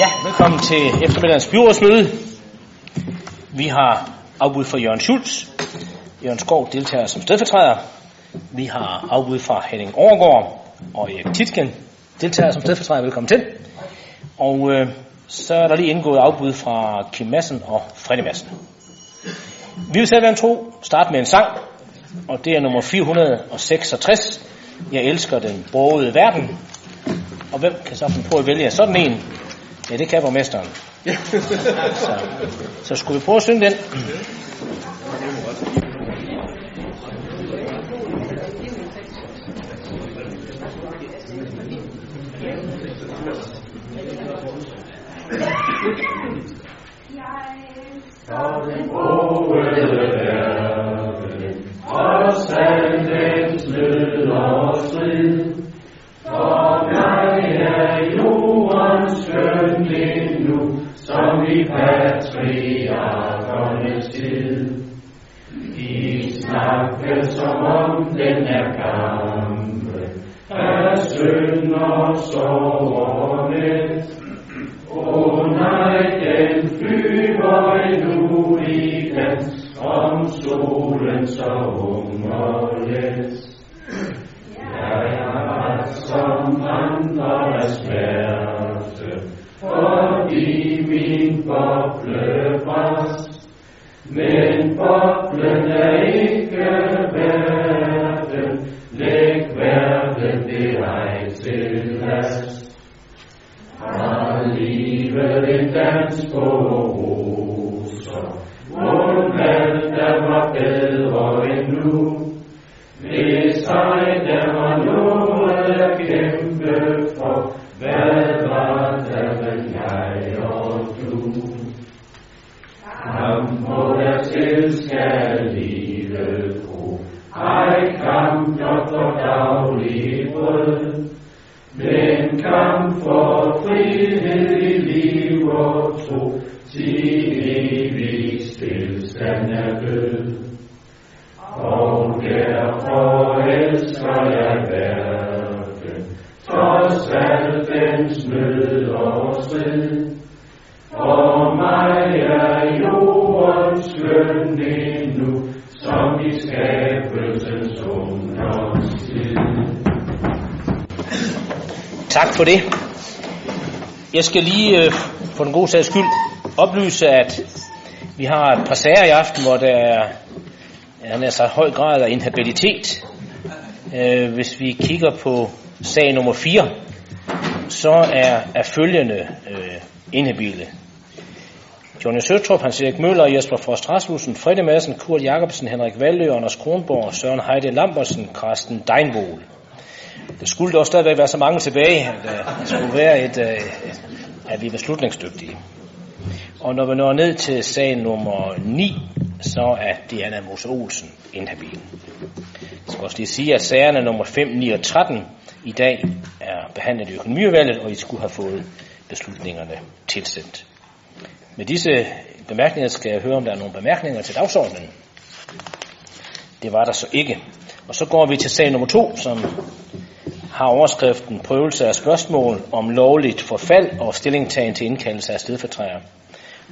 Ja, velkommen til eftermiddagens byrådsmøde. Vi har afbud fra Jørgen Schultz. Jørgen Skov deltager som stedfortræder. Vi har afbud fra Henning Overgaard og Erik Titken deltager som stedfortræder. Velkommen til. Og øh, så er der lige indgået afbud fra Kim Madsen og Freddy Madsen. Vi vil selv være en tro starte med en sang, og det er nummer 466. Jeg elsker den borgede verden. Og hvem kan så finde på at vælge sådan en? Ja, det kan borgmesteren. så, så skulle vi prøve at synge den? For den brogede verden, og sandens patriarkernes tid. De snakker som om den er gamle, er synd og sorg og let. Åh nej, den flyver endnu igen, om solen så ung skøn endnu, som i skabelsens ungdomstid. Tak for det. Jeg skal lige øh, for den gode sags skyld oplyse, at vi har et par sager i aften, hvor der er han er så høj grad af inhabilitet. Øh, hvis vi kigger på sag nummer 4, så er, er følgende øh, inhabile. Johnny Søtrup, Hans Erik Møller, Jesper Frost Rasmussen, Frede Madsen, Kurt Jacobsen, Henrik Valø, Anders Kronborg, Søren Heide Lambersen, Carsten Deinbol. Der skulle dog stadigvæk være så mange tilbage, at øh, det skulle være et, øh, at vi er beslutningsdygtige. Og når vi når ned til sag nummer 9, så er Diana Mose Olsen inhabil. Jeg skal også lige sige, at sagerne nummer 5, 9 og 13 i dag er behandlet i økonomiudvalget, og I skulle have fået beslutningerne tilsendt. Med disse bemærkninger skal jeg høre, om der er nogle bemærkninger til dagsordenen. Det var der så ikke. Og så går vi til sag nummer 2, som har overskriften prøvelse af spørgsmål om lovligt forfald og stillingtagen til indkaldelse af stedfortræder.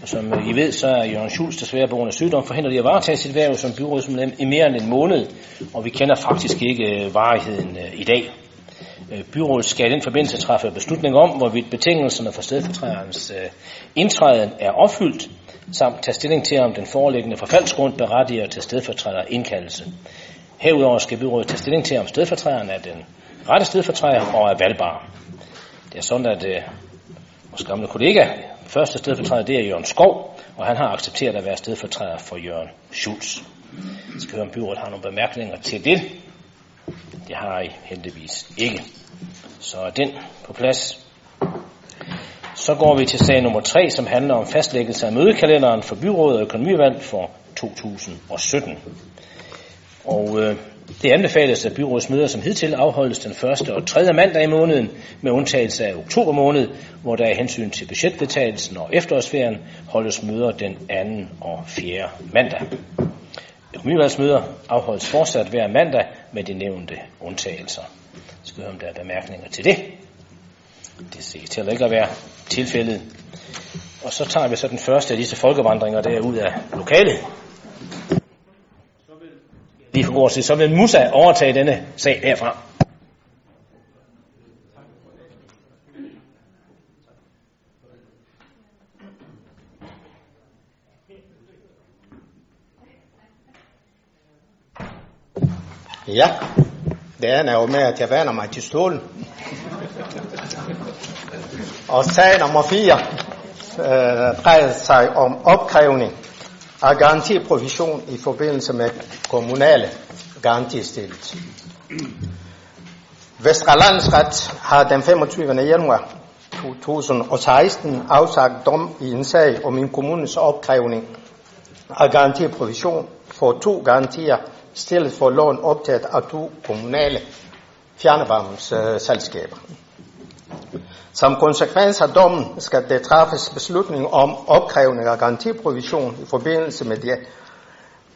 Og som I ved, så er Jørgen Schulz desværre på grund af sygdom forhindret i at varetage sit værv som byrådsmedlem i mere end en måned, og vi kender faktisk ikke øh, varigheden øh, i dag. Øh, byrådet skal i den forbindelse træffe beslutning om, hvorvidt betingelserne for stedfortræderens øh, indtræden er opfyldt, samt tage stilling til, om den foreliggende forfaldsgrund berettiger til stedfortræder indkaldelse. Herudover skal byrådet tage stilling til, om stedfortræderen er den rette stedfortræder og er valgbar. Det er sådan, at øh, vores gamle kollega, første stedfortræder, det er Jørgen Skov, og han har accepteret at være stedfortræder for Jørgen Schulz. Jeg skal høre, om byrådet har nogle bemærkninger til det. Det har I heldigvis ikke. Så er den på plads. Så går vi til sag nummer 3, som handler om fastlæggelse af mødekalenderen for byrådet og økonomivalg for 2017. Og øh, det anbefales, at byrådets møder som hidtil afholdes den første og tredje mandag i måneden, med undtagelse af oktober måned, hvor der i hensyn til budgetvedtagelsen og efterårsferien holdes møder den anden og fjerde mandag. Økonomivalgsmøder afholdes fortsat hver mandag med de nævnte undtagelser. Jeg skal høre, om der er bemærkninger til det. Det ser til at ikke at være tilfældet. Og så tager vi så den første af disse folkevandringer der ud af lokalet. Lige for god så vil Musa overtage denne sag herfra. Ja, det er jo med, at jeg vender mig til stolen. Og sag nummer 4 øh, drejer sig om opkrævning af garantiprovision i forbindelse med kommunale garantistillelse. Vestre Landsret har den 25. januar 2016 afsagt dom i en sag om en kommunes opkrævning af garantiprovision for to garantier stillet for lån optaget af to kommunale fjernvarmeselskaber. Som konsekvens af dommen skal der træffes beslutning om opkrævning af garantiprovision i forbindelse med det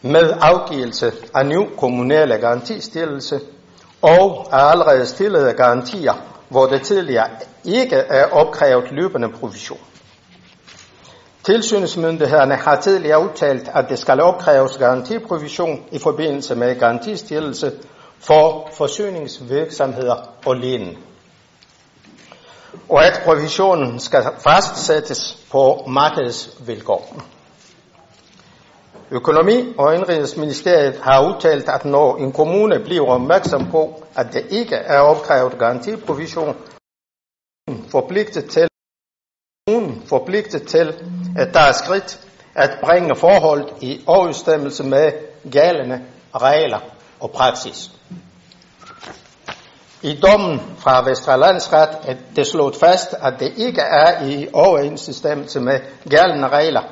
med afgivelse af ny kommunale garantistillelse og af allerede stillede garantier, hvor det tidligere ikke er opkrævet løbende provision. Tilsynsmyndighederne har tidligere udtalt, at det skal opkræves garantiprovision i forbindelse med garantistillelse for forsyningsvirksomheder og lignende. Og at provisionen skal fastsættes på markedsvilkår. Økonomi- og Indrigsministeriet har udtalt, at når en kommune bliver opmærksom på, at det ikke er opkrævet garantiprovision, forpligtet til forpligtet til, at der er skridt at bringe forholdet i overensstemmelse med gældende regler og praksis. I dommen fra Vesterlandsret er det slået fast, at det ikke er i overensstemmelse med gældende regler,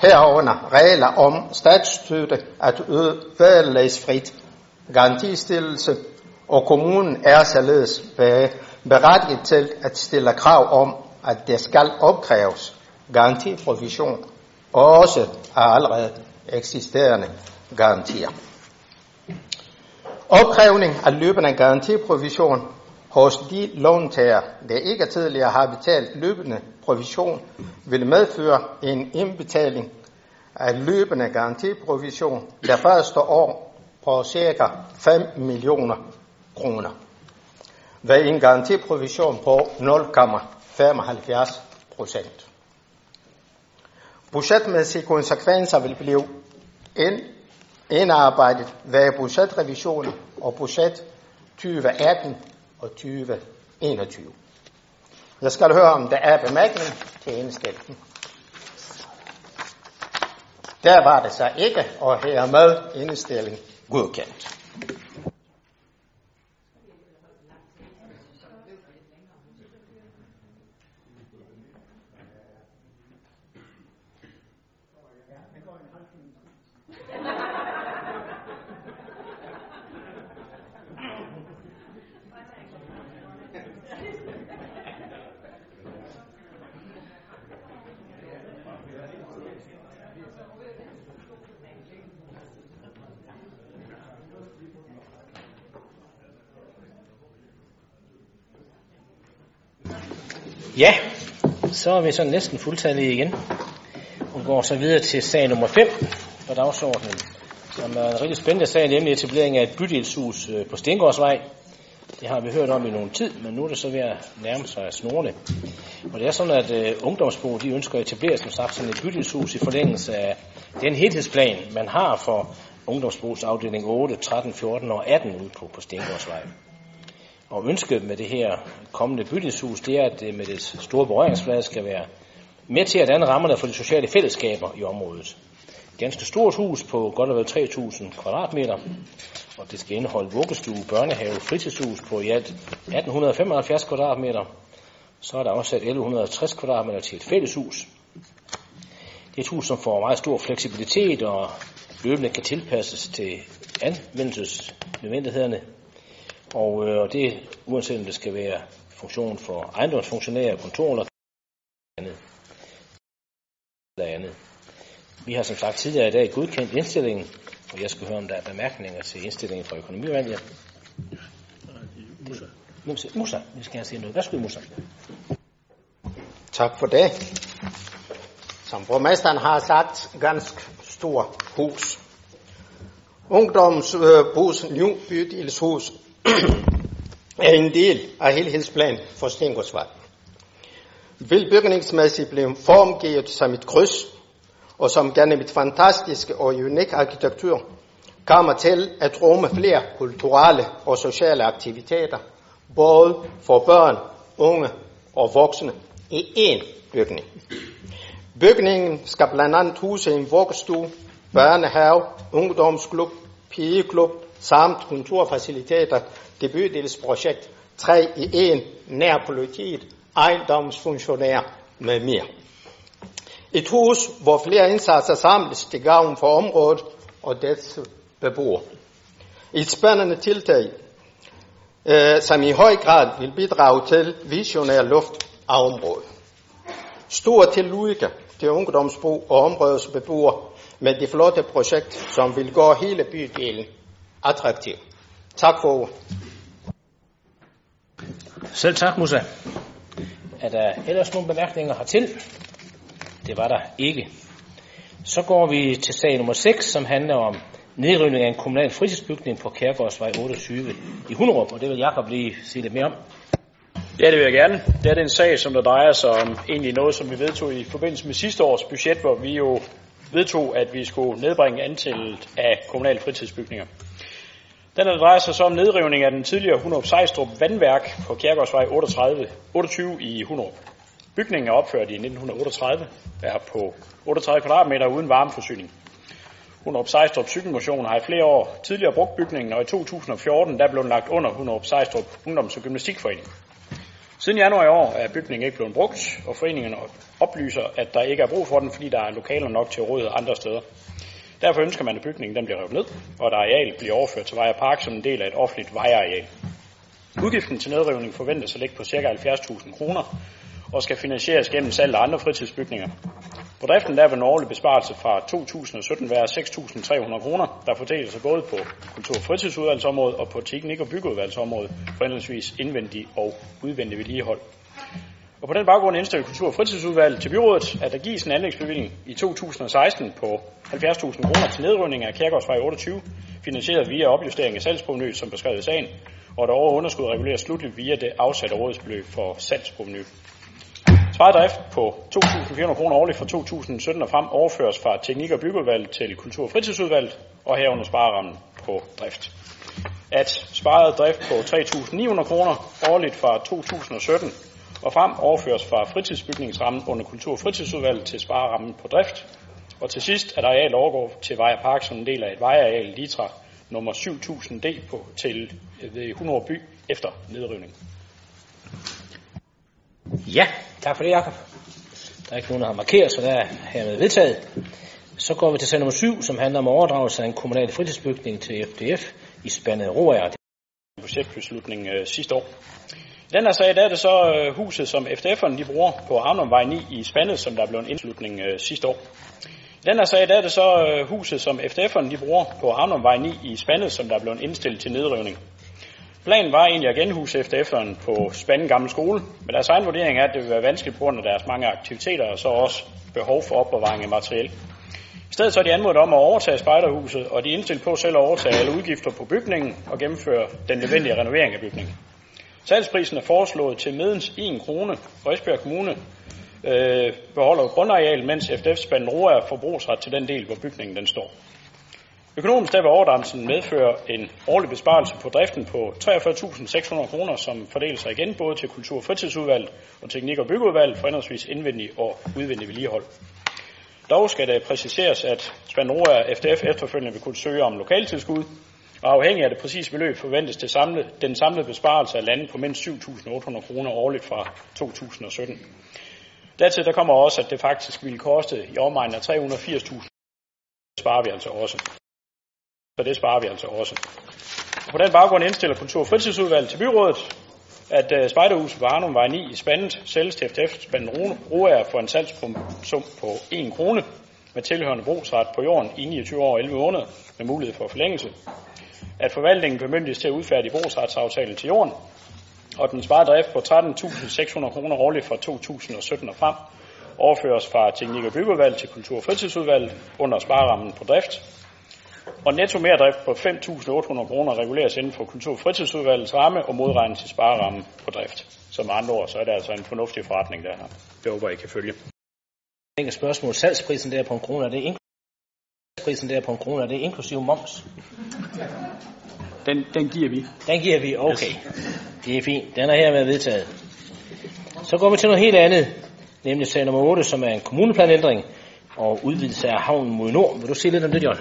herunder regler om statsstøtte at yde vederlagsfrit garantistillelse, og kommunen er således berettiget til at stille krav om, at det skal opkræves garantiprovision, også af allerede eksisterende garantier. Opkrævning af løbende garantiprovision hos de låntager, der ikke tidligere har betalt løbende provision, vil medføre en indbetaling af løbende garantiprovision der første år på ca. 5 millioner kroner. Ved en garantiprovision på 0,75 procent. Budgetmæssige konsekvenser vil blive ind, indarbejdet ved budgetrevisioner og budget 2018 og 2021. Jeg skal høre, om der er bemærkning til indstillingen. Der var det så ikke, og hermed indstilling godkendt. Ja, så er vi så næsten fuldtallige igen. Og går så videre til sag nummer 5 på dagsordenen, som er en rigtig spændende sag, nemlig etablering af et bydelshus øh, på Stengårdsvej. Det har vi hørt om i nogen tid, men nu er det så ved at nærme sig snorene. Og det er sådan, at uh, Ungdomsbo de ønsker at etablere som sagt sådan et bydelshus i forlængelse af den helhedsplan, man har for Ungdomsbos afdeling 8, 13, 14 og 18 ude på, på Stengårdsvej. Og ønsket med det her kommende bydelseshus, det er, at det med det store berøringsflade skal være med til at danne rammerne for de sociale fællesskaber i området. Ganske stort hus på godt og vel 3.000 kvadratmeter, og det skal indeholde vuggestue, børnehave, fritidshus på i alt 1875 kvadratmeter. Så er der også 1160 kvadratmeter til et fælleshus. Det er et hus, som får meget stor fleksibilitet og løbende kan tilpasses til anvendelsesnødvendighederne og, øh, og det uanset om det skal være funktion for ejendomsfunktionærer, kontor eller andet. Eller andet. Vi har som sagt tidligere i dag godkendt indstillingen, og jeg skal høre, om der er bemærkninger til indstillingen fra økonomiudvalget. Musa, vi skal have sige noget. Værsgo, Musa. Tak for det. Som borgmesteren har sagt, ganske stor hus. Ungdomshus, øh, New Bydelshus, er en del af helhedsplanen for Stengårdsvej. Vil bygningsmæssigt blive formgivet som et kryds, og som gennem et fantastiske og unik arkitektur kommer til at rumme flere kulturelle og sociale aktiviteter, både for børn, unge og voksne, i én bygning. Bygningen skal blandt andet huse en vuggestue, børnehave, ungdomsklub, pigeklub samt kulturfaciliteter det bydelsprojekt 3 i 1 nær politiet, ejendomsfunktionær med mere. Et hus, hvor flere indsatser samles til gavn for området og dets beboere. Et spændende tiltag, øh, som i høj grad vil bidrage til visionær luft af området. Stor tillykke til ungdomsbo og områdets beboere med det flotte projekt, som vil gå hele bydelen attraktiv. Tak for ordet. Selv tak, Musa. Er der ellers nogle bemærkninger hertil? Det var der ikke. Så går vi til sag nummer 6, som handler om nedrivning af en kommunal fritidsbygning på Kærgårdsvej 28 i Hunderup, og det vil Jakob lige sige lidt mere om. Ja, det vil jeg gerne. Det er en sag, som der drejer sig om egentlig noget, som vi vedtog i forbindelse med sidste års budget, hvor vi jo vedtog, at vi skulle nedbringe antallet af kommunale fritidsbygninger. Den her drejer sig så om nedrivning af den tidligere Hunderup Sejstrup vandværk på Kjærgårdsvej 38, 28 i Hunderup. Bygningen er opført i 1938, der er på 38 kvadratmeter uden varmeforsyning. Hunderup Sejstrup Cykelmotion har i flere år tidligere brugt bygningen, og i 2014 der blev den lagt under Hunderup Sejstrup Ungdoms- og Gymnastikforening. Siden januar i år er bygningen ikke blevet brugt, og foreningen oplyser, at der ikke er brug for den, fordi der er lokaler nok til rådighed andre steder. Derfor ønsker man, at bygningen den bliver revet ned, og at arealet bliver overført til Vejer Park som en del af et offentligt vejareal. Udgiften til nedrivning forventes at ligge på ca. 70.000 kroner og skal finansieres gennem salg af andre fritidsbygninger. På driften der vil en årlig besparelse fra 2017 være 6.300 kroner, der fordeler sig både på kultur- og fritidsudvalgsområdet og på teknik- og byggeudvalgsområdet for henholdsvis indvendig og udvendig vedligehold. Og på den baggrund indstiller Kultur- og Fritidsudvalget til byrådet, at der gives en anlægsbevilling i 2016 på 70.000 kroner til nedrydning af Kærgårdsvej 28, finansieret via opjustering af salgsprovenyet, som beskrevet i sagen, og der over underskud reguleres slutligt via det afsatte rådsbeløb for salgsproveny. Sparet drift på 2.400 kroner årligt fra 2017 og frem overføres fra Teknik- og Byggeudvalget til Kultur- og Fritidsudvalget, og herunder sparerammen på drift. At sparet drift på 3.900 kroner årligt fra 2017 og frem overføres fra fritidsbygningsrammen under Kultur- og Fritidsudvalget til sparerammen på drift. Og til sidst, at areal overgår til Vejer Park som en del af et vejareal Litra nummer 7000D på, til ved 100 by efter nedrivning. Ja, tak for det, Jakob. Der er ikke nogen, der har markeret, så der er hermed vedtaget. Så går vi til sag nummer 7, som handler om overdragelse af en kommunal fritidsbygning til FDF i spandet Roager. Budgetbeslutning øh, sidste år. I den her sag der er det så øh, huset, som FDF'erne de bruger på Havnumvej 9 i Spandet, som der blev en indslutning øh, sidste år. I den her sag der er det så øh, huset, som FDF'erne de bruger på Havnumvej 9 i Spandet, som der blev indstillet til nedrivning. Planen var egentlig at genhuse FDF'eren på Spanden Gamle Skole, men deres egen vurdering er, at det vil være vanskeligt på grund af deres mange aktiviteter og så også behov for opbevaring af materiel. I stedet så er de anmodet om at overtage spejderhuset, og de er indstillet på selv at overtage alle udgifter på bygningen og gennemføre den nødvendige renovering af bygningen. Salgsprisen er foreslået til medens 1 krone, og Esbjerg Kommune øh, beholder grundareal, mens FDF Spanden Roa er forbrugsret til den del, hvor bygningen den står. Økonomisk der vil overdragelsen medføre en årlig besparelse på driften på 43.600 kroner, som fordeler sig igen både til Kultur- og Fritidsudvalget og Teknik- og Byggeudvalget for henholdsvis indvendig og udvendig vedligehold. Dog skal det præciseres, at Spanroa FDF efterfølgende vil kunne søge om lokaltilskud, og afhængig af det præcise beløb forventes det samle, den samlede besparelse af landet på mindst 7.800 kroner årligt fra 2017. Dertil der kommer også, at det faktisk ville koste i omegnen af 380.000 sparer vi altså også. Så det sparer vi altså også. På den baggrund indstiller Kultur- og Fritidsudvalget til byrådet, at uh, Spejderhuset på Arnumvej 9 i Spandet sælges til FDF Spanden Roer for en salgssum på 1 krone med tilhørende brugsret på jorden i 29 år og 11 måneder med mulighed for forlængelse. At forvaltningen bemyndiges til at udfærdige brugsretsaftalen til jorden, og den sparer drift på 13.600 kroner årligt fra 2017 og frem overføres fra teknik- og byggeudvalg til kultur- og fritidsudvalg under sparerammen på drift. Og netto mere drift på 5.800 kroner reguleres inden for kultur- og fritidsudvalgets ramme og modregnes til sparerammen på drift. Så med andre ord, så er det altså en fornuftig forretning, der her. Det håber, I kan følge. Enkelt spørgsmål. Salgsprisen der på en krone, er det? Prisen der på en krone, er det inklusiv moms? Den, den giver vi. Den giver vi, okay. Det er fint. Den er her med vedtaget. Så går vi til noget helt andet, nemlig sag nummer 8, som er en kommuneplanændring og udvidelse af havnen mod nord. Vil du sige lidt om det, John?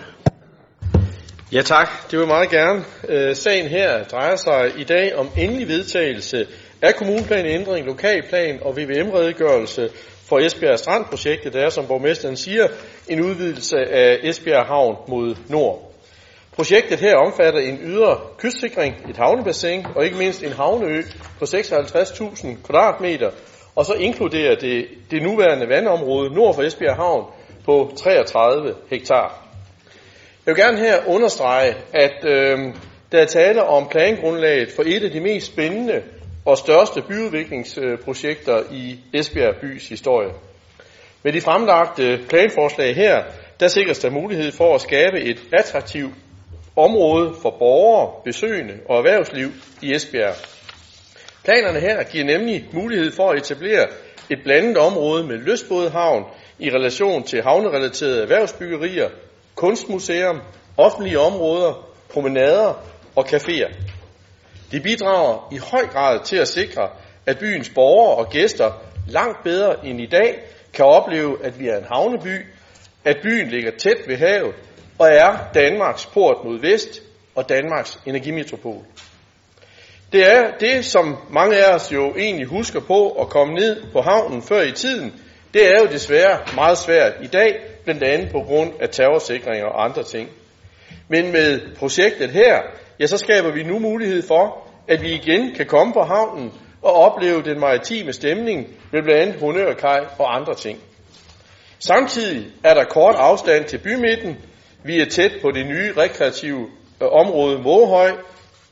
Ja tak, det vil jeg meget gerne. Øh, sagen her drejer sig i dag om endelig vedtagelse af kommuneplanændring, lokalplan og VVM-redegørelse for Esbjerg Strandprojektet, der er, som borgmesteren siger, en udvidelse af Esbjerg Havn mod nord. Projektet her omfatter en ydre kystsikring, et havnebassin og ikke mindst en havneø på 56.000 kvadratmeter, og så inkluderer det det nuværende vandområde nord for Esbjerg Havn på 33 hektar. Jeg vil gerne her understrege, at øh, der er tale om plangrundlaget for et af de mest spændende og største byudviklingsprojekter i Esbjerg bys historie. Med de fremlagte planforslag her, der sikres der mulighed for at skabe et attraktivt område for borgere, besøgende og erhvervsliv i Esbjerg. Planerne her giver nemlig mulighed for at etablere et blandet område med lystbådehavn i relation til havnerelaterede erhvervsbyggerier, kunstmuseum, offentlige områder, promenader og caféer. Det bidrager i høj grad til at sikre, at byens borgere og gæster langt bedre end i dag kan opleve, at vi er en havneby, at byen ligger tæt ved havet og er Danmarks port mod vest og Danmarks energimetropol. Det er det, som mange af os jo egentlig husker på at komme ned på havnen før i tiden. Det er jo desværre meget svært i dag, blandt andet på grund af terrorsikringer og andre ting. Men med projektet her, ja, så skaber vi nu mulighed for, at vi igen kan komme på havnen og opleve den maritime stemning med blandt andet honørkaj og andre ting. Samtidig er der kort afstand til bymidten. Vi er tæt på det nye rekreative øh, område Måhøj.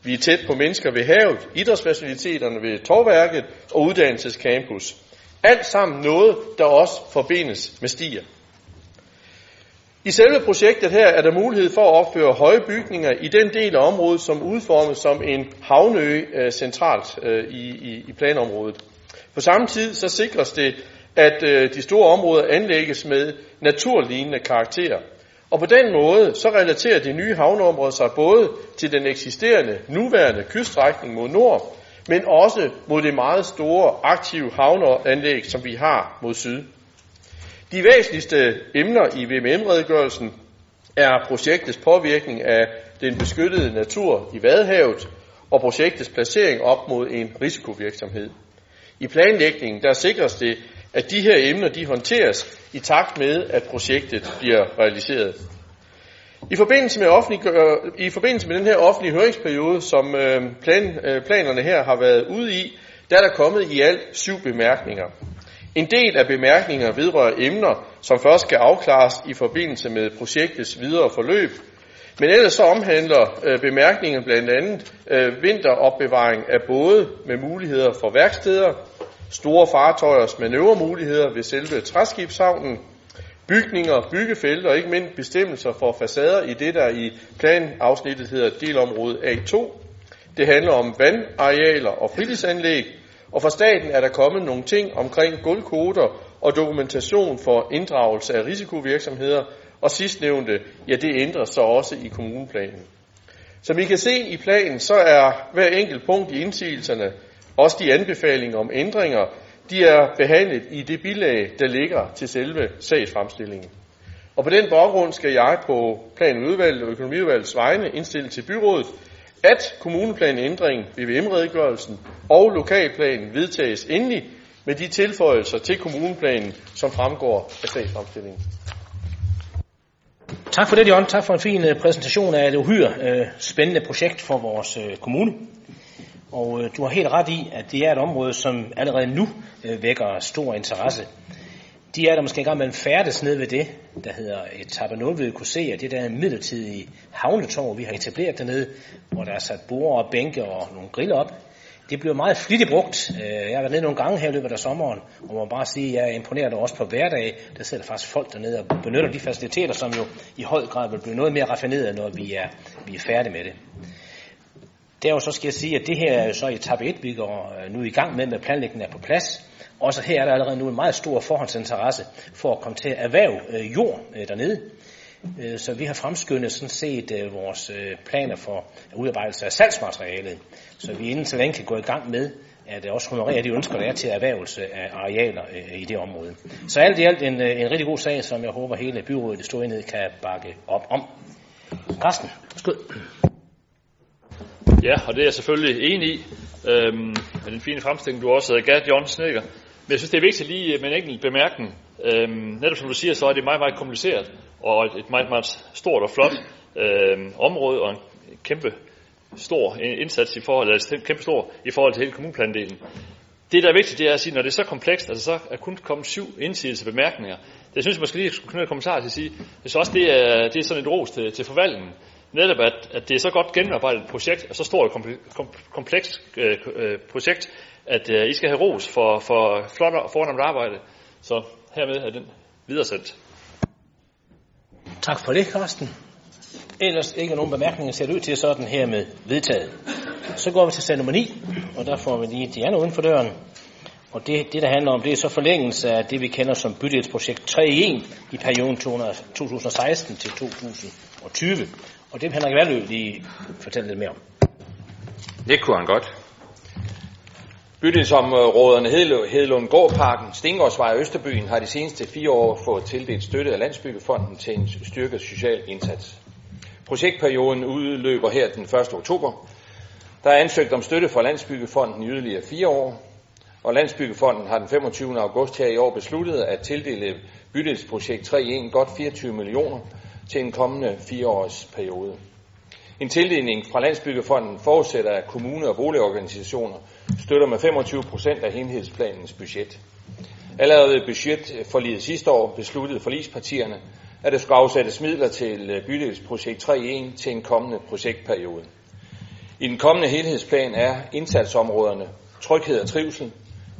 Vi er tæt på mennesker ved havet, idrætsfaciliteterne ved Torværket og uddannelsescampus. Alt sammen noget, der også forbindes med stier. I selve projektet her er der mulighed for at opføre høje bygninger i den del af området, som udformes som en havneø øh, centralt øh, i, i, i planområdet. På samme tid så sikres det, at øh, de store områder anlægges med naturlignende karakter. Og på den måde så relaterer det nye havneområde sig både til den eksisterende nuværende kyststrækning mod nord, men også mod det meget store aktive havneanlæg, som vi har mod syd. De væsentligste emner i VMM-redegørelsen er projektets påvirkning af den beskyttede natur i Vadehavet og projektets placering op mod en risikovirksomhed. I planlægningen der sikres det, at de her emner de håndteres i takt med, at projektet bliver realiseret. I forbindelse med, i forbindelse med den her offentlige høringsperiode, som øh, plan, øh, planerne her har været ude i, der er der kommet i alt syv bemærkninger. En del af bemærkninger vedrører emner, som først skal afklares i forbindelse med projektets videre forløb, men ellers så omhandler øh, bemærkningen blandt andet øh, vinteropbevaring af både med muligheder for værksteder, store fartøjers manøvremuligheder ved selve træskibshavnen, bygninger, byggefelter og ikke mindst bestemmelser for facader i det, der i planafsnittet hedder delområde A2. Det handler om vandarealer og fritidsanlæg, og fra staten er der kommet nogle ting omkring guldkoder og dokumentation for inddragelse af risikovirksomheder, og sidstnævnte, ja det ændres så også i kommuneplanen. Som I kan se i planen, så er hver enkelt punkt i indsigelserne, også de anbefalinger om ændringer, de er behandlet i det bilag, der ligger til selve sagsfremstillingen. Og på den baggrund skal jeg på planudvalget og økonomiudvalgets vegne indstille til byrådet, at kommuneplanændringen, VVM-redegørelsen og lokalplanen vedtages endelig med de tilføjelser til kommuneplanen, som fremgår af sagsfremstillingen. Tak for det, John. Tak for en fin øh, præsentation af et uhyre øh, spændende projekt for vores øh, kommune. Og du har helt ret i, at det er et område, som allerede nu vækker stor interesse. De er der måske engang mellem færdes ned ved det, der hedder etape 0 ved kunne se, at det der midlertidige havnetorv, vi har etableret dernede, hvor der er sat borde og bænke og nogle griller op, det bliver meget flittigt brugt. Øh, jeg har været nede nogle gange her i løbet af sommeren, og må bare sige, at jeg er imponeret også på hverdag. Der sidder faktisk folk dernede og benytter de faciliteter, som jo i høj grad vil blive noget mere raffineret, når vi er, vi er færdige med det. Derudover så skal jeg sige, at det her er jo så etape 1, vi går øh, nu i gang med, med planlægningen er på plads. Også her er der allerede nu en meget stor forhåndsinteresse for at komme til at erhverve øh, jord øh, dernede. Øh, så vi har fremskyndet sådan set øh, vores øh, planer for udarbejdelse af salgsmaterialet, så vi inden så længe kan gå i gang med at øh, også honorere de ønsker, der er til erhvervelse af arealer øh, i det område. Så alt i alt en, øh, en rigtig god sag, som jeg håber hele byrådet i stor enhed kan bakke op om. Carsten, skud. Ja, og det er jeg selvfølgelig enig i, øhm, med den fine fremstilling, du også havde gav, John Snikker. Men jeg synes, det er vigtigt lige med en enkelt bemærkning. Øhm, netop som du siger, så er det meget, meget kompliceret, og et meget, meget stort og flot øhm, område, og en kæmpe stor indsats i forhold, altså kæmpe stor i forhold til hele kommuneplandelen. Det, der er vigtigt, det er at sige, når det er så komplekst, altså så er kun kommet syv indsigelser bemærkninger. Det synes jeg måske lige, skulle knytte en kommentar til at sige. Jeg synes også, det er, det er sådan et ros til, til forvaltningen. Netop, at, at det er så godt gennemarbejdet projekt, og så stort et komplekst øh, øh, projekt, at øh, I skal have ros for, for flot og fornemt arbejde. Så hermed er den videresendt. Tak for det, Carsten. Ellers ikke nogen bemærkninger ser det ud til sådan her med vedtaget. Så går vi til sag nummer 9, og der får vi lige Diana uden for døren. Og det, det, der handler om, det er så forlængelse af det, vi kender som bydelsprojekt 3.1 i perioden 2016 til 2020. Og det vil Henrik Valø lige fortælle lidt mere om. Det kunne han godt. Bydelsområderne øh, Hedelund Gårdparken, Stengårdsvej og Østerbyen har de seneste fire år fået tildelt støtte af Landsbyggefonden til en styrket social indsats. Projektperioden udløber her den 1. oktober. Der er ansøgt om støtte fra Landsbyggefonden i yderligere fire år, og Landsbyggefonden har den 25. august her i år besluttet at tildele bydelsprojekt 3.1 godt 24 millioner til en kommende fireårs periode. En tildeling fra Landsbyggefonden forudsætter, at kommuner og boligorganisationer støtter med 25 procent af helhedsplanens budget. Allerede i budgetforliget sidste år besluttede forligspartierne, at der skulle afsættes midler til øh, bydelsprojekt 3.1 til en kommende projektperiode. I den kommende helhedsplan er indsatsområderne tryghed og trivsel,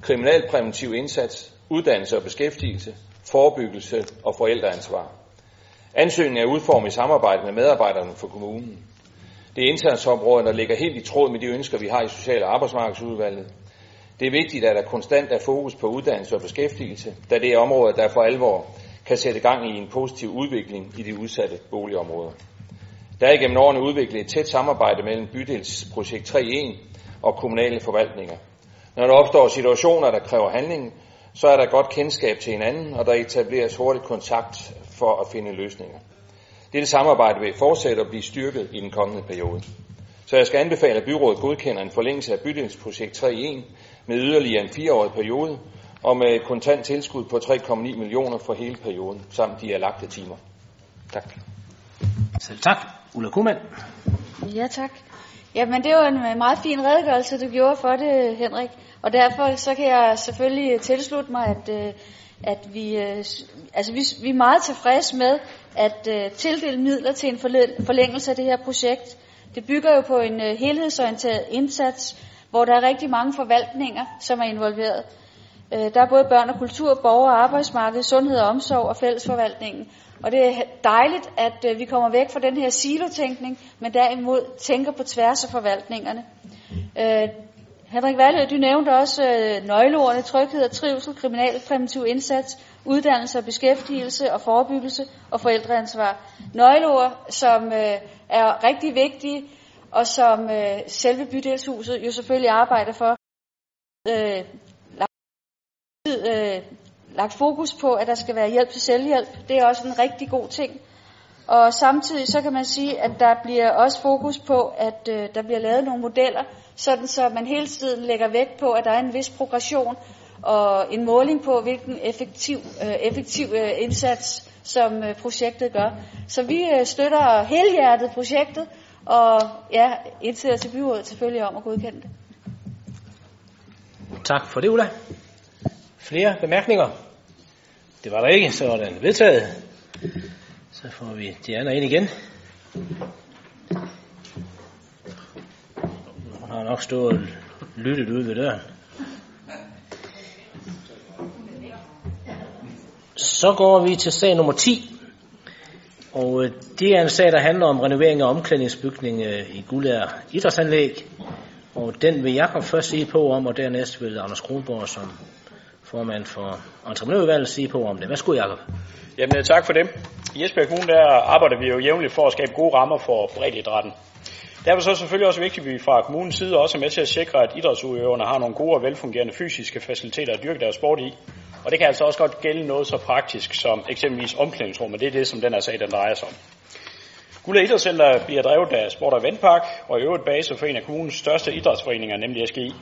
kriminalpræventiv indsats, uddannelse og beskæftigelse, forebyggelse og forældreansvar. Ansøgningen er udformet i samarbejde med medarbejderne for kommunen. Det er indsatsområder, der ligger helt i tråd med de ønsker, vi har i Social- og Arbejdsmarkedsudvalget. Det er vigtigt, at der konstant er fokus på uddannelse og beskæftigelse, da det er områder, der for alvor kan sætte gang i en positiv udvikling i de udsatte boligområder. Der er igennem årene udviklet et tæt samarbejde mellem bydelsprojekt 3.1 og kommunale forvaltninger. Når der opstår situationer, der kræver handling, så er der godt kendskab til hinanden, og der etableres hurtigt kontakt for at finde løsninger. Dette samarbejde vil fortsætte og blive styrket i den kommende periode. Så jeg skal anbefale, at byrådet godkender en forlængelse af bydelsprojekt 3.1 med yderligere en fireårig periode og med et kontant tilskud på 3,9 millioner for hele perioden, samt de er lagte timer. Tak. Selv tak. Ulla Kuhlmann. Ja, tak. Jamen, det var en meget fin redegørelse, du gjorde for det, Henrik. Og derfor så kan jeg selvfølgelig tilslutte mig, at, øh, at vi, øh, altså vi, vi er meget tilfredse med at øh, tildele midler til en forlængelse af det her projekt. Det bygger jo på en øh, helhedsorienteret indsats, hvor der er rigtig mange forvaltninger, som er involveret. Øh, der er både børn og kultur, borger og arbejdsmarked, sundhed og omsorg og fællesforvaltningen. Og det er dejligt, at vi kommer væk fra den her silotænkning, men derimod tænker på tværs af forvaltningerne. Henrik Valø, du nævnte også øh, nøgleordene tryghed og trivsel, kriminalpræventiv indsats, uddannelse og beskæftigelse og forebyggelse og forældreansvar. Nøgleord, som øh, er rigtig vigtige, og som øh, selve bydelshuset jo selvfølgelig arbejder for. Øh, lagt, øh, lagt fokus på, at der skal være hjælp til selvhjælp. Det er også en rigtig god ting. Og samtidig så kan man sige, at der bliver også fokus på, at øh, der bliver lavet nogle modeller, sådan så man hele tiden lægger vægt på, at der er en vis progression og en måling på, hvilken effektiv, øh, effektiv øh, indsats, som øh, projektet gør. Så vi øh, støtter helhjertet projektet, og ja, indstiller til byrådet selvfølgelig om at godkende det. Tak for det, Ulla. Flere bemærkninger? Det var der ikke, så er den vedtaget. Så får vi Diana ind igen. Hun har nok stået lyttet ude ved døren. Så går vi til sag nummer 10. Og øh, det er en sag, der handler om renovering af omklædningsbygning øh, i Guldær Idrætsanlæg. Og den vil Jakob først sige på om, og dernæst vil Anders Kronborg som formand for entreprenørudvalget sige på om det. Værsgo, Jakob. Jamen, øh, tak for det. I Esbjerg Kommune der arbejder vi jo jævnligt for at skabe gode rammer for breddidrætten. Derfor så er det selvfølgelig også vigtigt, at vi fra kommunens side også er med til at sikre, at idrætsudøverne har nogle gode og velfungerende fysiske faciliteter at dyrke deres sport i. Og det kan altså også godt gælde noget så praktisk som eksempelvis omklædningsrum, og det er det, som den her sag den drejer sig om. Gulda Idrætscenter bliver drevet af Sport og Vandpark, og i øvrigt base for en af kommunens største idrætsforeninger, nemlig SGI.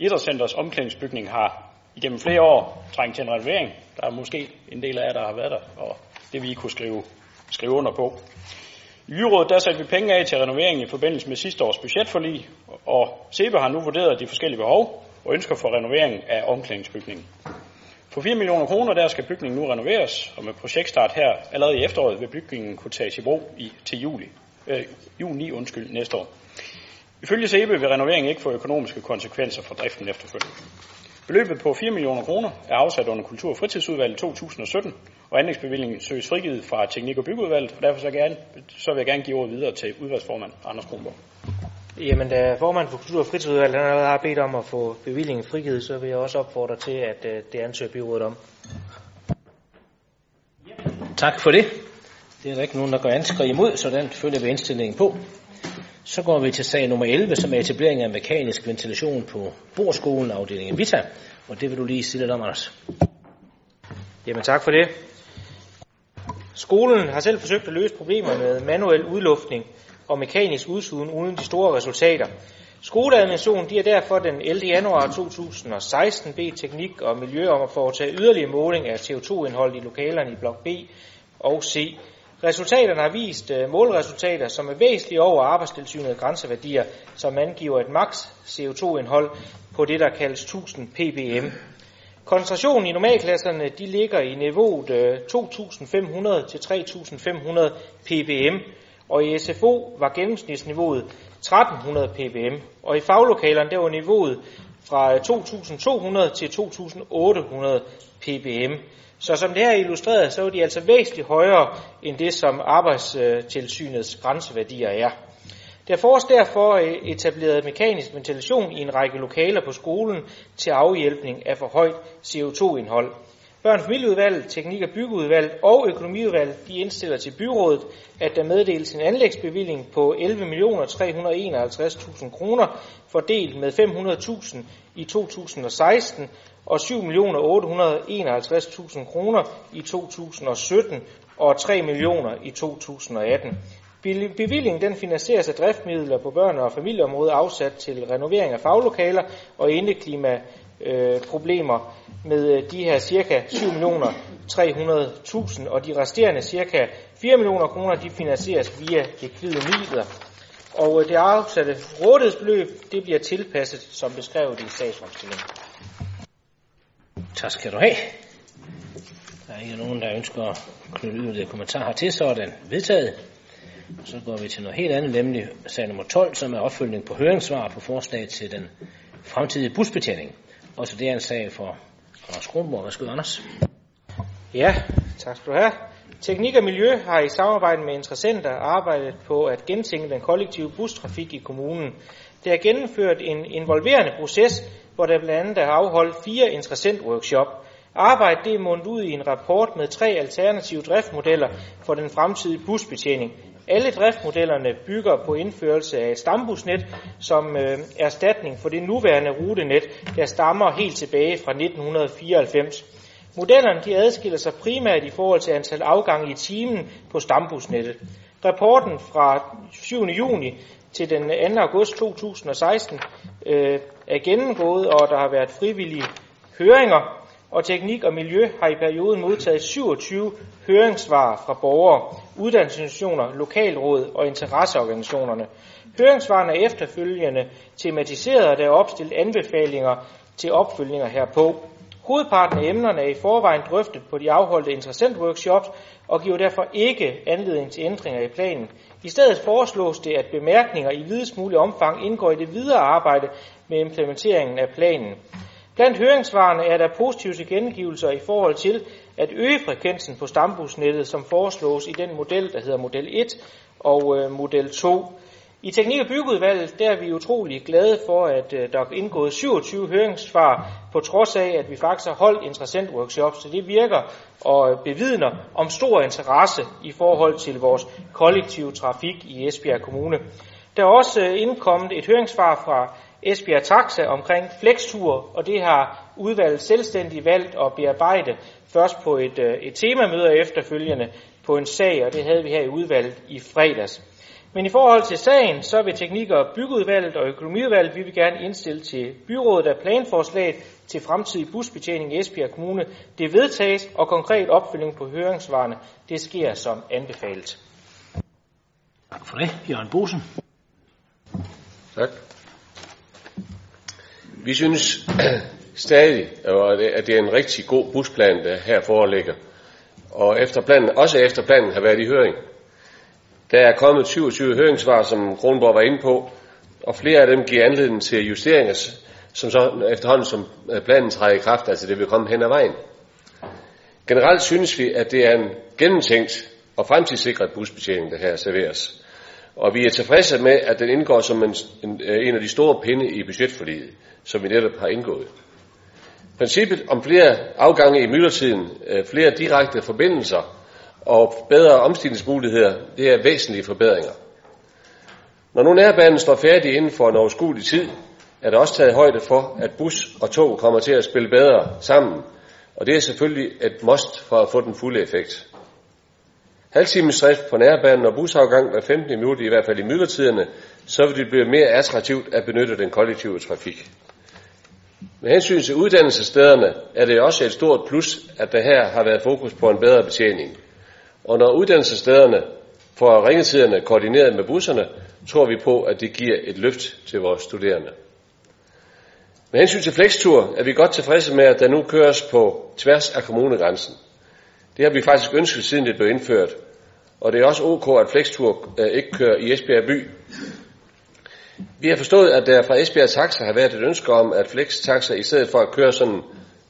Idrætscenters omklædningsbygning har igennem flere år trængt til en renovering. Der er måske en del af jer, der har været der, og det vi kunne skrive, skrive under på. I byrådet der satte vi penge af til renoveringen i forbindelse med sidste års budgetforlig, og SEBE har nu vurderet de forskellige behov og ønsker for renovering af omklædningsbygningen. For 4 millioner kroner der skal bygningen nu renoveres, og med projektstart her allerede i efteråret vil bygningen kunne tages i brug i, til juli, øh, juni undskyld, næste år. Ifølge SEBE vil renoveringen ikke få økonomiske konsekvenser for driften efterfølgende. Beløbet på 4 millioner kroner er afsat under Kultur- og Fritidsudvalget 2017, og anlægsbevillingen søges frigivet fra Teknik- og Byggeudvalget, og derfor så, gerne, så vil jeg gerne give ordet videre til udvalgsformand Anders Kronborg. Jamen, da formand for Kultur- og Fritidsudvalget allerede har bedt om at få bevillingen frigivet, så vil jeg også opfordre til, at øh, det ansøger byrådet om. Tak for det. Det er der ikke nogen, der går anskrig imod, så den følger vi indstillingen på. Så går vi til sag nummer 11, som er etablering af mekanisk ventilation på Borskolen, afdelingen Vita. Og det vil du lige sige lidt om, Anders. Jamen, tak for det. Skolen har selv forsøgt at løse problemer med manuel udluftning og mekanisk udsuden uden de store resultater. Skoleadministrationen de er derfor den 11. januar 2016 bedt teknik og miljø om at foretage yderligere måling af CO2-indhold i lokalerne i blok B og C. Resultaterne har vist øh, målresultater, som er væsentligt over arbejdstilsynet grænseværdier, som angiver et maks CO2-indhold på det, der kaldes 1000 ppm. Koncentrationen i normalklasserne de ligger i niveauet øh, 2.500 til 3.500 ppm, og i SFO var gennemsnitsniveauet 1300 ppm, og i faglokalerne der var niveauet fra øh, 2.200 til 2.800 ppm. Så som det her er illustreret, så er de altså væsentligt højere end det, som arbejdstilsynets grænseværdier er. Der fås derfor øh, etableret mekanisk ventilation i en række lokaler på skolen til afhjælpning af for højt CO2-indhold. Børn- og familieudvalget, teknik- og byggeudvalget og økonomiudvalget de indstiller til byrådet, at der meddeles en anlægsbevilling på 11.351.000 kroner, fordelt med 500.000 i 2016 og 7.851.000 kroner i 2017 og 3 millioner i 2018. Bevillingen den finansieres af driftmidler på børne- og familieområdet afsat til renovering af faglokaler og indeklima øh, problemer med øh, de her cirka 7 millioner 300.000, og de resterende cirka 4 millioner kroner, de finansieres via likvide midler. Og øh, det afsatte rådighedsbeløb, det bliver tilpasset som beskrevet i sagsomstillingen. Tak skal du have. Der er ikke nogen, der ønsker at knytte yderligere kommentarer til, så er den vedtaget. Så går vi til noget helt andet, nemlig sag nummer 12, som er opfølgning på høringssvar på forslag til den fremtidige busbetjening. Også det er en sag for Anders Kronborg. Værsgo, Anders. Ja, tak skal du have. Teknik og Miljø har i samarbejde med interessenter arbejdet på at gentænke den kollektive bustrafik i kommunen. Det har gennemført en involverende proces, hvor der blandt andet er afholdt fire interessentworkshop. Arbejdet det er mundet ud i en rapport med tre alternative driftmodeller for den fremtidige busbetjening. Alle driftmodellerne bygger på indførelse af et stambusnet som øh, erstatning for det nuværende rutenet, der stammer helt tilbage fra 1994. Modellerne de adskiller sig primært i forhold til antal afgange i timen på stambusnettet. Rapporten fra 7. juni til den 2. august 2016 øh, er gennemgået, og der har været frivillige høringer, og Teknik og Miljø har i perioden modtaget 27 høringssvar fra borgere, uddannelsesinstitutioner, lokalråd og interesseorganisationerne. Høringssvarene er efterfølgende tematiseret, og der er opstillet anbefalinger til opfølgninger herpå. Hovedparten af emnerne er i forvejen drøftet på de afholdte interessentworkshops og giver derfor ikke anledning til ændringer i planen i stedet foreslås det, at bemærkninger i videst mulig omfang indgår i det videre arbejde med implementeringen af planen. Blandt høringssvarene er der positive tilkendegivelser i forhold til at øge frekvensen på stambusnettet, som foreslås i den model, der hedder model 1 og øh, model 2. I Teknik- og Byggeudvalget der er vi utrolig glade for, at øh, der er indgået 27 høringssvar, på trods af, at vi faktisk har holdt interessant workshops, Så det virker og bevidner om stor interesse i forhold til vores kollektive trafik i Esbjerg Kommune. Der er også øh, indkommet et høringssvar fra Esbjerg Taxa omkring flextur, og det har udvalget selvstændigt valgt at bearbejde først på et, øh, et temamøde og efterfølgende på en sag, og det havde vi her i udvalget i fredags. Men i forhold til sagen, så vil teknik- og byggeudvalget og økonomiudvalget, vi vil gerne indstille til byrådet af planforslaget til fremtidig busbetjening i Esbjerg Kommune. Det vedtages, og konkret opfølging på høringsvarene, det sker som anbefalet. Tak for det. Jørgen Bosen. Tak. Vi synes stadig, at det er en rigtig god busplan, der her foreligger. Og efter planen, også efter planen har været i høring. Der er kommet 27 høringssvar, som Kronborg var inde på, og flere af dem giver anledning til justeringer, som så efterhånden som øh, planen træder i kraft, altså det vil komme hen ad vejen. Generelt synes vi, at det er en gennemtænkt og fremtidssikret busbetjening, der her serveres. Og vi er tilfredse med, at den indgår som en, en, øh, en af de store pinde i budgetforliget, som vi netop har indgået. Princippet om flere afgange i myldretiden, øh, flere direkte forbindelser og bedre omstillingsmuligheder, det er væsentlige forbedringer. Når nu nærbanen står færdig inden for en overskuelig tid, er der også taget højde for, at bus og tog kommer til at spille bedre sammen, og det er selvfølgelig et must for at få den fulde effekt. Halvtimes drift på nærbanen og busafgang hver 15 minutter, i hvert fald i myldretiderne, så vil det blive mere attraktivt at benytte den kollektive trafik. Med hensyn til uddannelsesstederne er det også et stort plus, at der her har været fokus på en bedre betjening. Og når uddannelsesstederne får ringetiderne koordineret med busserne, tror vi på, at det giver et løft til vores studerende. Med hensyn til flextur er vi godt tilfredse med, at der nu køres på tværs af kommunegrænsen. Det har vi faktisk ønsket, siden det blev indført. Og det er også ok, at flextur øh, ikke kører i Esbjerg by. Vi har forstået, at der fra Esbjerg Taxa har været et ønske om, at flex taxa i stedet for at køre sådan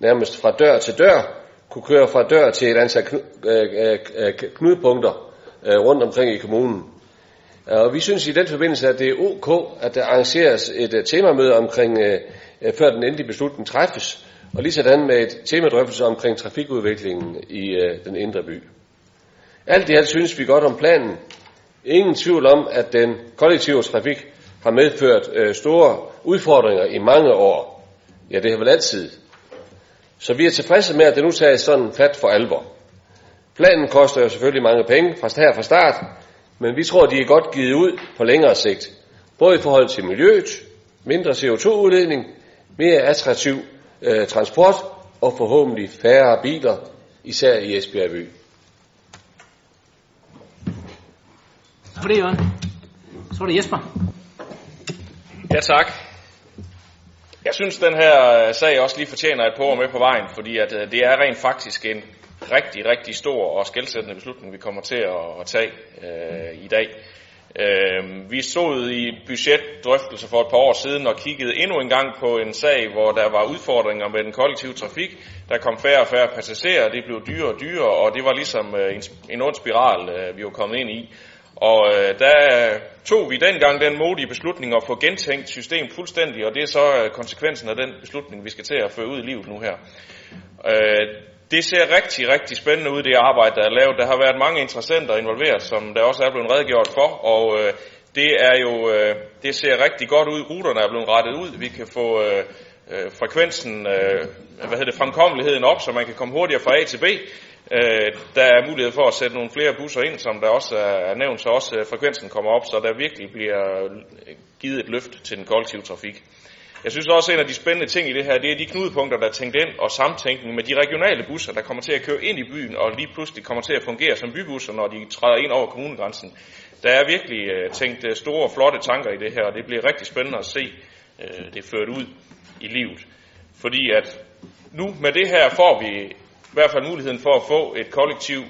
nærmest fra dør til dør, kunne køre fra dør til et antal øh, øh, øh, knudepunkter rundt omkring i kommunen. Og vi synes i den forbindelse, at det er ok, at der arrangeres et temamøde omkring, før den endelige beslutning træffes, og lige sådan med et temadrøftelse omkring trafikudviklingen i den indre by. Alt i alt synes vi godt om planen. Ingen tvivl om, at den kollektive trafik har medført store udfordringer i mange år. Ja, det har vel altid. Så vi er tilfredse med, at det nu tages sådan fat for alvor. Planen koster jo selvfølgelig mange penge fra her fra start, men vi tror, de er godt givet ud på længere sigt. Både i forhold til miljøet, mindre CO2-udledning, mere attraktiv øh, transport og forhåbentlig færre biler, især i Esbjerg by. Tak for det, Jørgen. Så er det Jesper. Ja, tak. Jeg synes, den her øh, sag også lige fortjener et par ord med på vejen, fordi at øh, det er rent faktisk en rigtig, rigtig stor og skældsættende beslutning, vi kommer til at, tage øh, i dag. Øh, vi stod i budgetdrøftelser for et par år siden og kiggede endnu en gang på en sag, hvor der var udfordringer med den kollektive trafik. Der kom færre og færre passagerer, det blev dyrere og dyrere, og det var ligesom øh, en, en ond spiral, øh, vi var kommet ind i. Og øh, der tog vi dengang den modige beslutning at få gentænkt systemet fuldstændig, og det er så øh, konsekvensen af den beslutning, vi skal til at føre ud i livet nu her. Øh, det ser rigtig, rigtig spændende ud, det arbejde, der er lavet. Der har været mange interessenter involveret, som der også er blevet redegjort for, og øh, det er jo, øh, det ser rigtig godt ud. Ruterne er blevet rettet ud. Vi kan få øh, øh, frekvensen, øh, hvad hedder det, fremkommeligheden op, så man kan komme hurtigere fra A til B. Øh, der er mulighed for at sætte nogle flere busser ind, som der også er nævnt, så også øh, frekvensen kommer op, så der virkelig bliver øh, givet et løft til den kollektive trafik. Jeg synes også, at en af de spændende ting i det her, det er de knudepunkter, der er tænkt ind, og samtænkning med de regionale busser, der kommer til at køre ind i byen, og lige pludselig kommer til at fungere som bybusser, når de træder ind over kommunegrænsen. Der er virkelig uh, tænkt øh, store og flotte tanker i det her, og det bliver rigtig spændende at se uh, det ført ud i livet. Fordi at nu med det her får vi i hvert fald muligheden for at få et kollektiv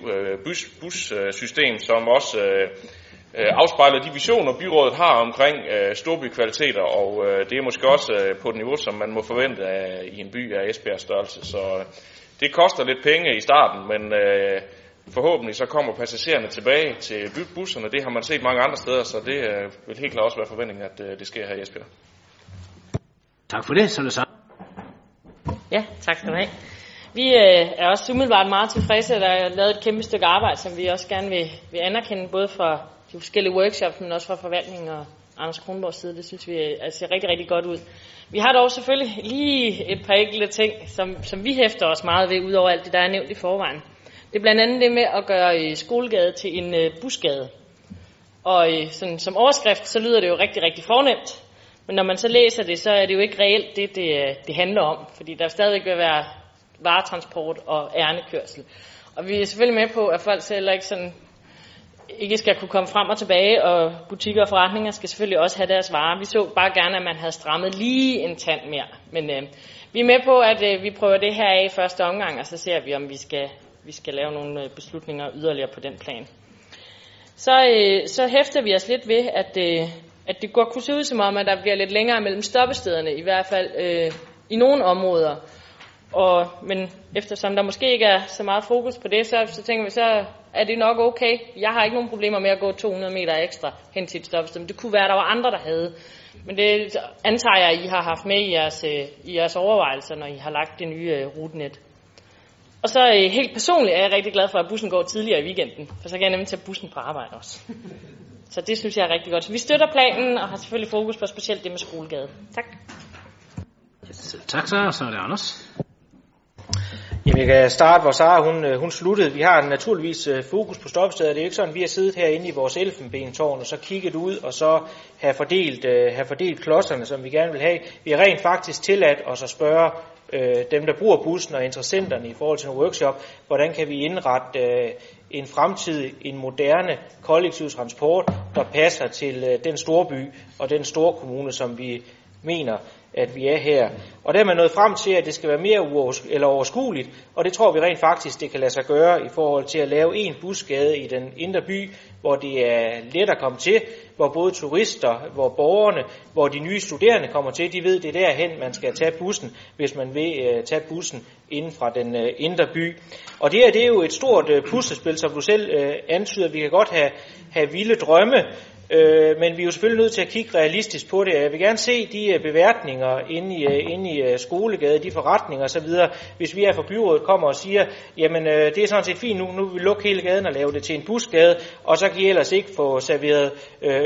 bussystem, bus, uh, som også uh, øh, afspejler de visioner, byrådet har omkring øh, storbykvaliteter, og øh, det er måske også øh, på et niveau, som man må forvente af, i en by af Esbjergs størrelse. Så øh, det koster lidt penge i starten, men øh, forhåbentlig så kommer passagererne tilbage til busserne. Det har man set mange andre steder, så det øh, vil helt klart også være forventningen, at øh, det sker her i Esbjerg. Tak for det, så er det sammen. Ja, tak skal du have. Vi øh, er også umiddelbart meget tilfredse, at der er lavet et kæmpe stykke arbejde, som vi også gerne vil, vil anerkende, både fra de forskellige workshops, men også fra forvaltningen og Anders Kronborgs side. Det synes vi er, ser rigtig, rigtig godt ud. Vi har dog selvfølgelig lige et par enkelte ting, som, som vi hæfter os meget ved, udover alt det, der er nævnt i forvejen. Det er blandt andet det med at gøre øh, skolegade til en øh, busgade. Og øh, sådan, som overskrift, så lyder det jo rigtig, rigtig fornemt. Men når man så læser det, så er det jo ikke reelt det, det, øh, det handler om. Fordi der stadigvæk vil være varetransport og ærnekørsel. Og vi er selvfølgelig med på, at folk heller ikke sådan ikke skal kunne komme frem og tilbage, og butikker og forretninger skal selvfølgelig også have deres varer. Vi så bare gerne, at man havde strammet lige en tand mere. Men øh, vi er med på, at øh, vi prøver det her af i første omgang, og så ser vi, om vi skal, vi skal lave nogle øh, beslutninger yderligere på den plan. Så, øh, så hæfter vi os lidt ved, at, øh, at det godt kunne se ud som om, at der bliver lidt længere mellem stoppestederne, i hvert fald øh, i nogle områder. Og, men eftersom der måske ikke er så meget fokus på det, så, så tænker vi, så er det nok okay. Jeg har ikke nogen problemer med at gå 200 meter ekstra hen til et stoppested, men det kunne være, at der var andre, der havde. Men det antager jeg, at I har haft med i jeres, øh, i jeres overvejelser, når I har lagt det nye øh, rutenet. Og så øh, helt personligt er jeg rigtig glad for, at bussen går tidligere i weekenden, for så kan jeg nemlig tage bussen på arbejde også. Så det synes jeg er rigtig godt. Så vi støtter planen og har selvfølgelig fokus på specielt det med skolegade. Tak. Yes, tak så, så er det Anders. Jamen, jeg kan starte, hvor Sara hun, øh, hun sluttede. Vi har naturligvis øh, fokus på stoppesteder. Det er jo ikke sådan, at vi har siddet herinde i vores elfenbentårn og så kigget ud og så have fordelt, øh, have fordelt klodserne, som vi gerne vil have. Vi har rent faktisk tilladt os at spørge øh, dem, der bruger bussen og interessenterne i forhold til en workshop, hvordan kan vi indrette øh, en fremtid, en moderne kollektiv transport, der passer til øh, den store by og den store kommune, som vi mener, at vi er her. Og der er man nået frem til, at det skal være mere uoversk- eller overskueligt, og det tror vi rent faktisk, det kan lade sig gøre i forhold til at lave en busgade i den indre by, hvor det er let at komme til, hvor både turister, hvor borgerne, hvor de nye studerende kommer til, de ved, det er derhen, man skal tage bussen, hvis man vil uh, tage bussen inden fra den uh, indre by. Og det her, det er jo et stort uh, puslespil, som du selv uh, antyder. Vi kan godt have, have vilde drømme, Øh, men vi er jo selvfølgelig nødt til at kigge realistisk på det. Jeg vil gerne se de øh, beværtninger inde i, øh, inde i øh, skolegade, de forretninger osv. Hvis vi er fra byrådet kommer og siger, jamen det er sådan set fint nu, nu vil vi lukke hele gaden og lave det til en busgade, og så kan I ellers ikke få serveret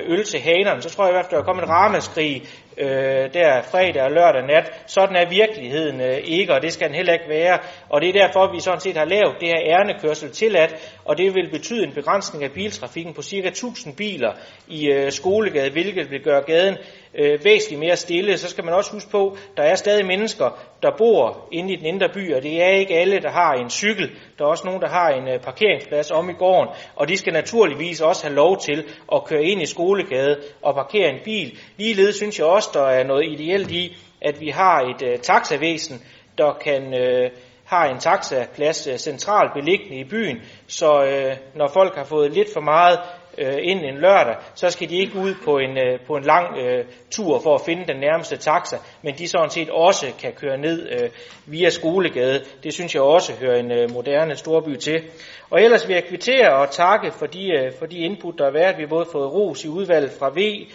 øl til hanerne, så tror jeg i hvert fald, der kommer en ramaskrig øh, der fredag og lørdag nat. Sådan er virkeligheden øh, ikke, og det skal den heller ikke være. Og det er derfor, vi sådan set har lavet det her ærnekørsel tilladt, og det vil betyde en begrænsning af biltrafikken på cirka 1000 biler i øh, Skolegade, hvilket vil gøre gaden øh, væsentligt mere stille. Så skal man også huske på, der er stadig mennesker, der bor inde i den indre by, og det er ikke alle, der har en cykel. Der er også nogen, der har en øh, parkeringsplads om i gården, og de skal naturligvis også have lov til at køre ind i Skolegade og parkere en bil. Ligeledes synes jeg også, der er noget ideelt i, at vi har et øh, taxavæsen, der kan... Øh, har en taxaplads øh, centralt beliggende i byen, så øh, når folk har fået lidt for meget øh, ind en lørdag, så skal de ikke ud på en, øh, på en lang øh, tur for at finde den nærmeste taxa, men de sådan set også kan køre ned øh, via Skolegade. Det synes jeg også hører en øh, moderne storby til. Og ellers vil jeg kvittere og takke for de, øh, for de input, der har været. Vi har både fået ros i udvalget fra V,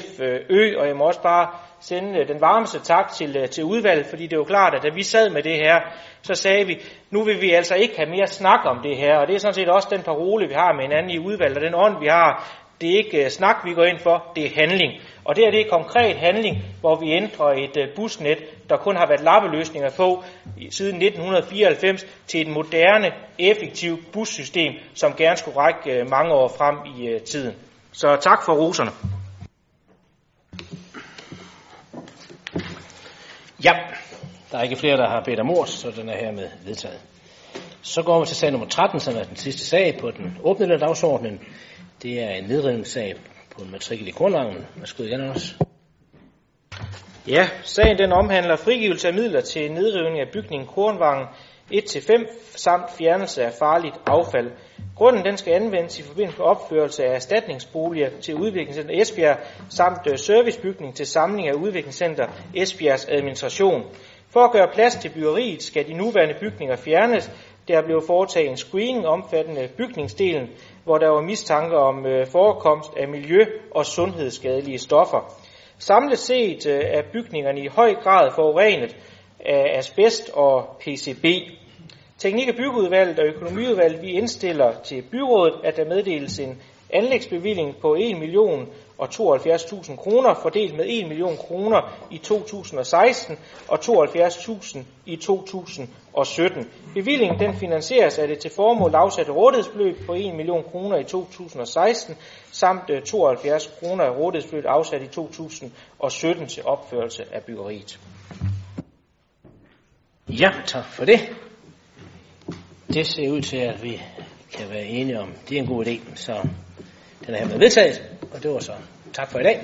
F, øh, Ø, og jeg må også bare sende øh, den varmeste tak til, øh, til udvalget, fordi det er jo klart, at da vi sad med det her, så sagde vi, nu vil vi altså ikke have mere snak om det her, og det er sådan set også den parole, vi har med hinanden i udvalget, og den ånd, vi har, det er ikke øh, snak, vi går ind for, det er handling. Og det her det er konkret handling, hvor vi ændrer et busnet, der kun har været lappeløsninger på siden 1994, til et moderne, effektivt bussystem, som gerne skulle række mange år frem i tiden. Så tak for roserne. Ja, der er ikke flere, der har bedt om ord, så den er hermed vedtaget. Så går vi til sag nummer 13, som er den sidste sag på den åbne del af dagsordenen. Det er en nedrivningssag på en matrikel i Kornvangen. Værsgo igen også. Ja, sagen den omhandler frigivelse af midler til nedrivning af bygningen Kornvangen 1-5 samt fjernelse af farligt affald. Grunden den skal anvendes i forbindelse med opførelse af erstatningsboliger til udviklingscenter Esbjerg samt øh, servicebygning til samling af udviklingscenter Esbjergs administration. For at gøre plads til byggeriet skal de nuværende bygninger fjernes. Der blev foretaget en screening omfattende bygningsdelen, hvor der var mistanke om øh, forekomst af miljø- og sundhedsskadelige stoffer. Samlet set øh, er bygningerne i høj grad forurenet af asbest og PCB. Teknik- og byggeudvalget og økonomiudvalget vi indstiller til byrådet, at der meddeles en anlægsbevilling på 1 million og 72.000 kroner, fordelt med 1 million kroner i 2016 og 72.000 i 2017. Bevillingen den finansieres af det til formål afsatte rådighedsbeløb på 1 million kroner i 2016, samt øh, 72 kroner af rådighedsbeløb afsat i 2017 til opførelse af byggeriet. Ja, tak for det. Det ser ud til, at vi kan være enige om, det er en god idé, så den er hermed vedtaget, og det var så tak for i dag.